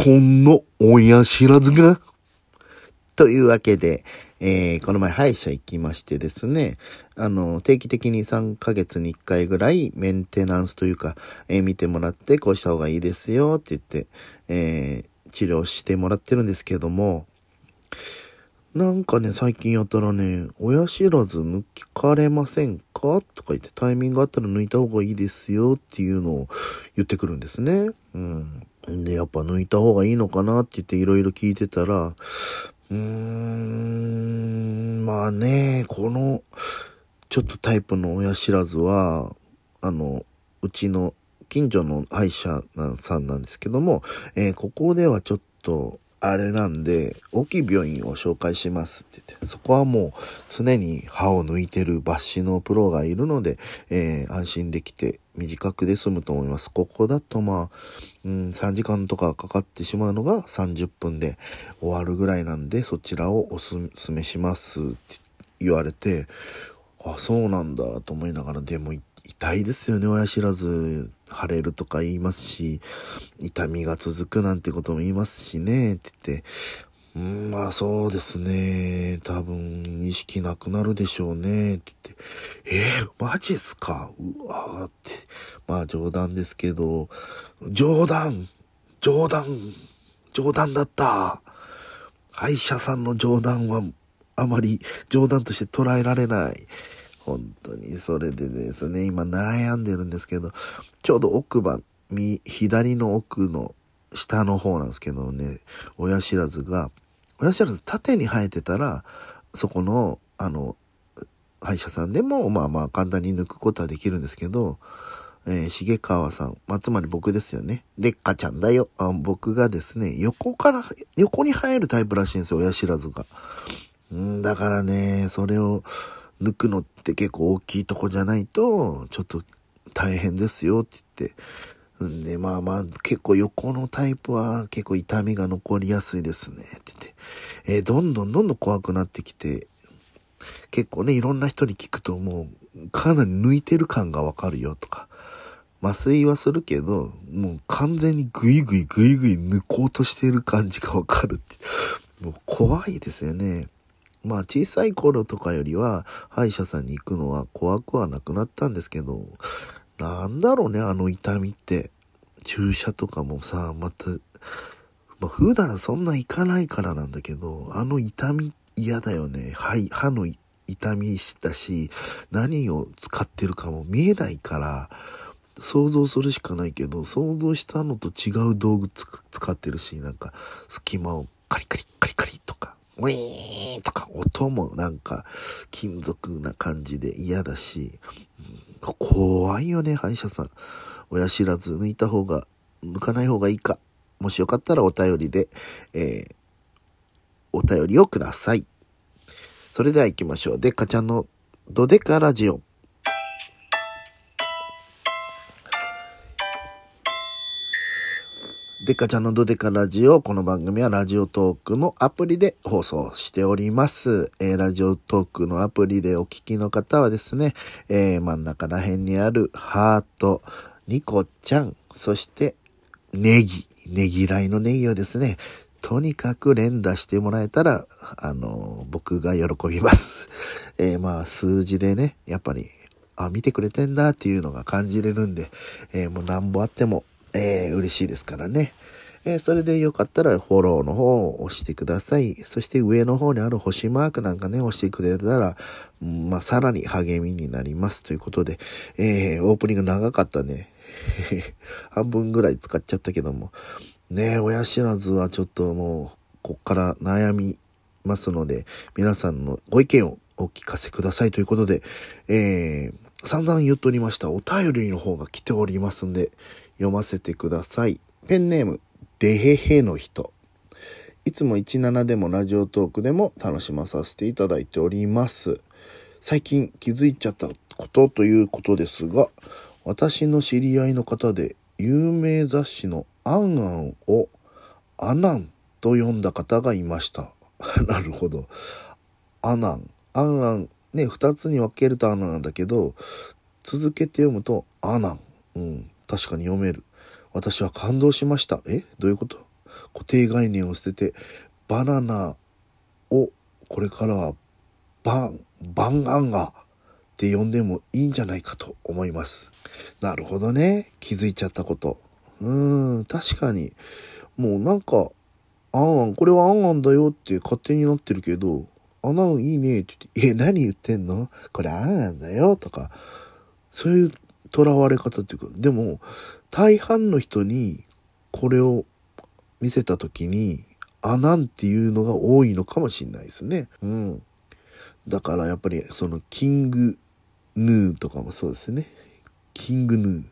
この親知らずが。というわけで、えー、この前歯医者行きましてですね、あの、定期的に3ヶ月に1回ぐらいメンテナンスというか、えー、見てもらって、こうした方がいいですよって言って、えー、治療してもらってるんですけども、なんかね、最近やったらね、親知らず抜かれませんか？とか言ってタイミングあったら抜いた方がいいですよっていうのを言ってくるんですね。うん。で、やっぱ抜いた方がいいのかなって言っていろいろ聞いてたら、うーん、まあね、この、ちょっとタイプの親知らずは、あの、うちの近所の歯医者さんなんですけども、えー、ここではちょっと、あれなんで、大きい病院を紹介しますって言って、そこはもう常に歯を抜いてる抜歯のプロがいるので、えー、安心できて短くで済むと思います。ここだとまあ、うん、3時間とかかかってしまうのが30分で終わるぐらいなんで、そちらをおすすめしますって言われて、あ、そうなんだと思いながら、でも行痛いですよね、親知らず。腫れるとか言いますし、痛みが続くなんてことも言いますしね、って言って、うん、まあそうですね。多分、意識なくなるでしょうね。って言って、えー、マジっすか？うわーって。まあ冗談ですけど、冗談冗談冗談だった歯医者さんの冗談はあまり冗談として捉えられない。本当にそれでですね、今悩んでるんですけど、ちょうど奥歯、右、左の奥の下の方なんですけどね、親知らずが、親知らず縦に生えてたら、そこの、あの、歯医者さんでも、まあまあ簡単に抜くことはできるんですけど、えー、重川さん、まあ、つまり僕ですよね。でっかちゃんだよ。あ僕がですね、横から、横に生えるタイプらしいんですよ、親知らずが。んだからね、それを、抜くのって結構大きいとこじゃないと、ちょっと大変ですよって言って。んで、まあまあ、結構横のタイプは結構痛みが残りやすいですねって言って。えー、どんどんどんどん怖くなってきて、結構ね、いろんな人に聞くともう、かなり抜いてる感がわかるよとか。麻酔はするけど、もう完全にグイグイグイグイ抜こうとしてる感じがわかるって。もう怖いですよね。まあ小さい頃とかよりは歯医者さんに行くのは怖くはなくなったんですけど、なんだろうね、あの痛みって。注射とかもさ、また、まあ、普段そんな行かないからなんだけど、あの痛み嫌だよね。歯、歯の痛みしたし、何を使ってるかも見えないから、想像するしかないけど、想像したのと違う道具使ってるし、なんか、隙間をカリカリカリカリとか、ウィーンとか音もなんか金属な感じで嫌だし、うん、怖いよね、歯医者さん。親知らず抜いた方が、抜かない方がいいか。もしよかったらお便りで、えー、お便りをください。それでは行きましょう。でっかちゃんのどでかラジオ。デカちゃんのドデカラジオ。この番組はラジオトークのアプリで放送しております。えー、ラジオトークのアプリでお聞きの方はですね、えー、真ん中ら辺にあるハート、ニコちゃん、そしてネギ、ネギライのネギをですね、とにかく連打してもらえたら、あの、僕が喜びます。えー、まあ、数字でね、やっぱり、あ、見てくれてんだっていうのが感じれるんで、えー、もうなんぼあってもえー、嬉しいですからね。えー、それでよかったらフォローの方を押してください。そして上の方にある星マークなんかね、押してくれたら、まあ、さらに励みになりますということで、えー、オープニング長かったね。半分ぐらい使っちゃったけども。ね親知らずはちょっともう、こっから悩みますので、皆さんのご意見をお聞かせくださいということで、えー、散々言っとりましたお便りの方が来ておりますんで、読ませてください。ペンネーム、デヘヘの人。いつも17でもラジオトークでも楽しまさせていただいております。最近気づいちゃったことということですが、私の知り合いの方で有名雑誌のアンアンをアナンと読んだ方がいました。なるほど。アナン。アンアン。ね、二つに分けるとアナンだけど、続けて読むとアナン。うん。確かに読める。私は感動しました。え？どういうこと？固定概念を捨てて、バナナをこれからはバン、バンガンガって呼んでもいいんじゃないかと思います。なるほどね。気づいちゃったこと。うーん、確かに。もうなんか、あんあん、これはあんあんだよって勝手になってるけど、あんあんいいねって言って、え、何言ってんの？これあんあんだよとか、そういう囚われ方っていうか、でも、大半の人にこれを見せた時に、あなんていうのが多いのかもしんないですね。うん。だからやっぱりそのキングヌーとかもそうですね。キングヌー。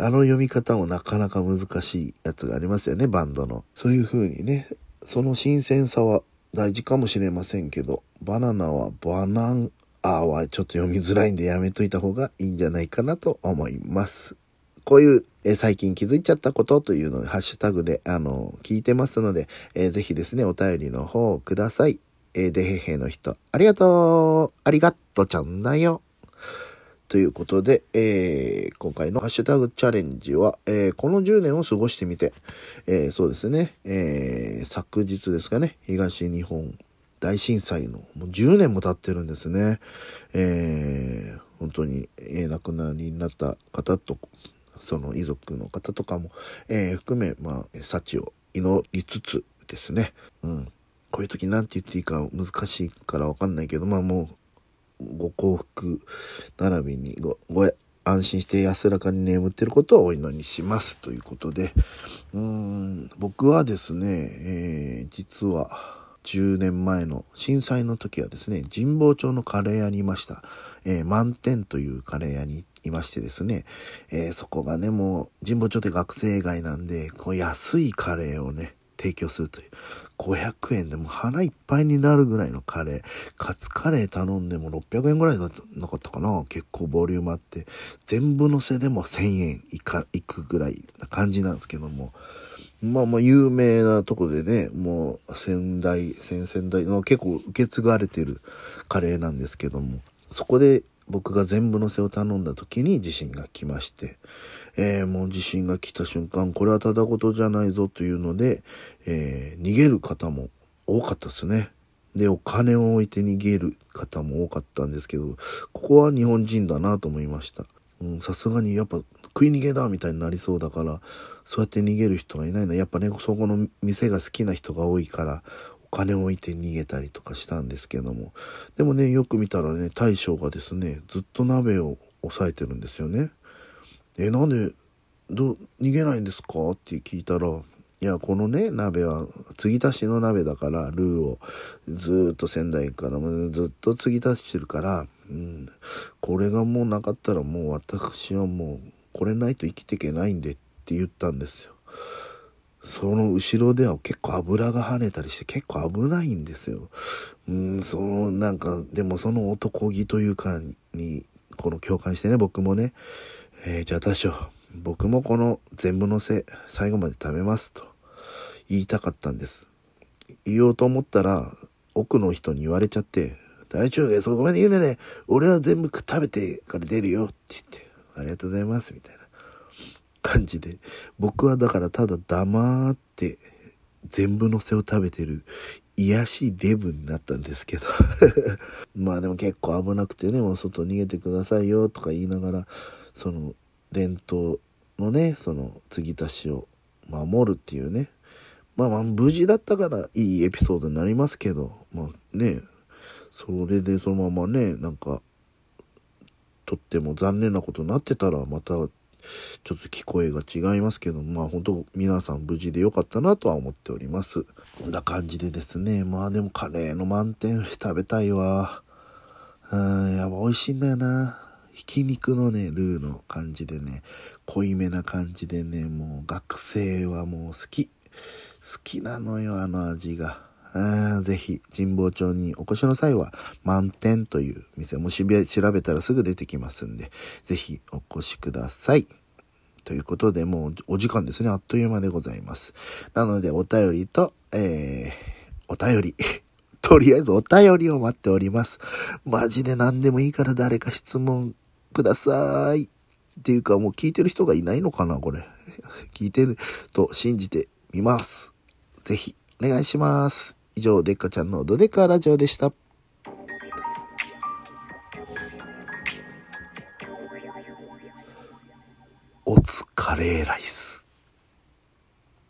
あの読み方もなかなか難しいやつがありますよね、バンドの。そういう風にね、その新鮮さは大事かもしれませんけど、バナナはバナンアーはちょっと読みづらいんでやめといた方がいいんじゃないかなと思います。こういう、え最近気づいちゃったことというのをハッシュタグで、あの、聞いてますので、えー、ぜひですね、お便りの方をください。えー、でへへの人、ありがとうありがとちゃんだよということで、えー、今回のハッシュタグチャレンジは、えー、この10年を過ごしてみて、えー、そうですね、え昨日ですかね、東日本大震災のもう10年も経ってるんですね。え本当に、え亡くなりになった方と、その遺族の方とかも、え含め、まあ、幸を祈りつつですね、うん。こういう時なんて言っていいか難しいからわかんないけど、まあもう、ご幸福並びにごご安心して安らかに眠ってることをお祈りしますということでうーん僕はですね、えー、実は10年前の震災の時はですね神保町のカレー屋にいました、えー、満点というカレー屋にいましてですね、えー、そこがねもう神保町って学生街なんでこう安いカレーをね提供するという。500円でも腹いっぱいになるぐらいのカレー。カツカレー頼んでも600円ぐらいだなかったかな結構ボリュームあって。全部乗せでも1000円いか、いくぐらいな感じなんですけども。まあまあ有名なとこでね、もう仙台、先々代の結構受け継がれてるカレーなんですけども、そこで僕が全部のせを頼んだ時に地震が来まして、えー、もう地震が来た瞬間、これはただ事じゃないぞというので、えー、逃げる方も多かったですね。で、お金を置いて逃げる方も多かったんですけど、ここは日本人だなと思いました。さすがにやっぱ食い逃げだみたいになりそうだから、そうやって逃げる人がいないなやっぱね、そこの店が好きな人が多いから、お金を置いて逃げたりとかしたんですけども。でもね、よく見たらね、大将がですね、ずっと鍋を押さえてるんですよね。え、なんで、ど、逃げないんですか？って聞いたら、いや、このね、鍋は、継ぎ足しの鍋だから、ルーをずっと仙台からもずっと継ぎ足してるから、うん、これがもうなかったらもう私はもう、これないと生きていけないんでって言ったんですよ。その後ろでは結構油が跳ねたりして結構危ないんですよ。うん、そのなんか、でもその男気というかに、この共感してね、僕もね、えー、じゃあ大将、僕もこの全部のせ、最後まで食べますと言いたかったんです。言おうと思ったら、奥の人に言われちゃって、大丈夫です。ごめんね、言うねね。俺は全部食べてから出るよって言って、ありがとうございます、みたいな。感じで、僕はだからただ黙って全部のせを食べてる癒しデブになったんですけど まあでも結構危なくてね、もう外逃げてくださいよとか言いながら、その伝統のね、その継ぎ足しを守るっていうね。まあまあ無事だったからいいエピソードになりますけど、まあね、それでそのままね、なんか、とっても残念なことになってたらまたちょっと聞こえが違いますけど、まあ本当皆さん無事でよかったなとは思っております。こんな感じでですね、まあでもカレーの満点食べたいわ。うん、やっぱ美味しいんだよな。ひき肉のね、ルーの感じでね、濃いめな感じでね、もう学生はもう好き。好きなのよ、あの味が。ぜひ、神保町にお越しの際は、満点という店、もし調べたらすぐ出てきますんで、ぜひお越しください。ということで、もうお時間ですね。あっという間でございます。なので、お便りと、えー、お便り。とりあえずお便りを待っております。マジで何でもいいから誰か質問ください。っていうかもう聞いてる人がいないのかなこれ。聞いてると信じてみます。ぜひお願いします。以上、デッカちゃんのドデカラジオでした。お疲れライス。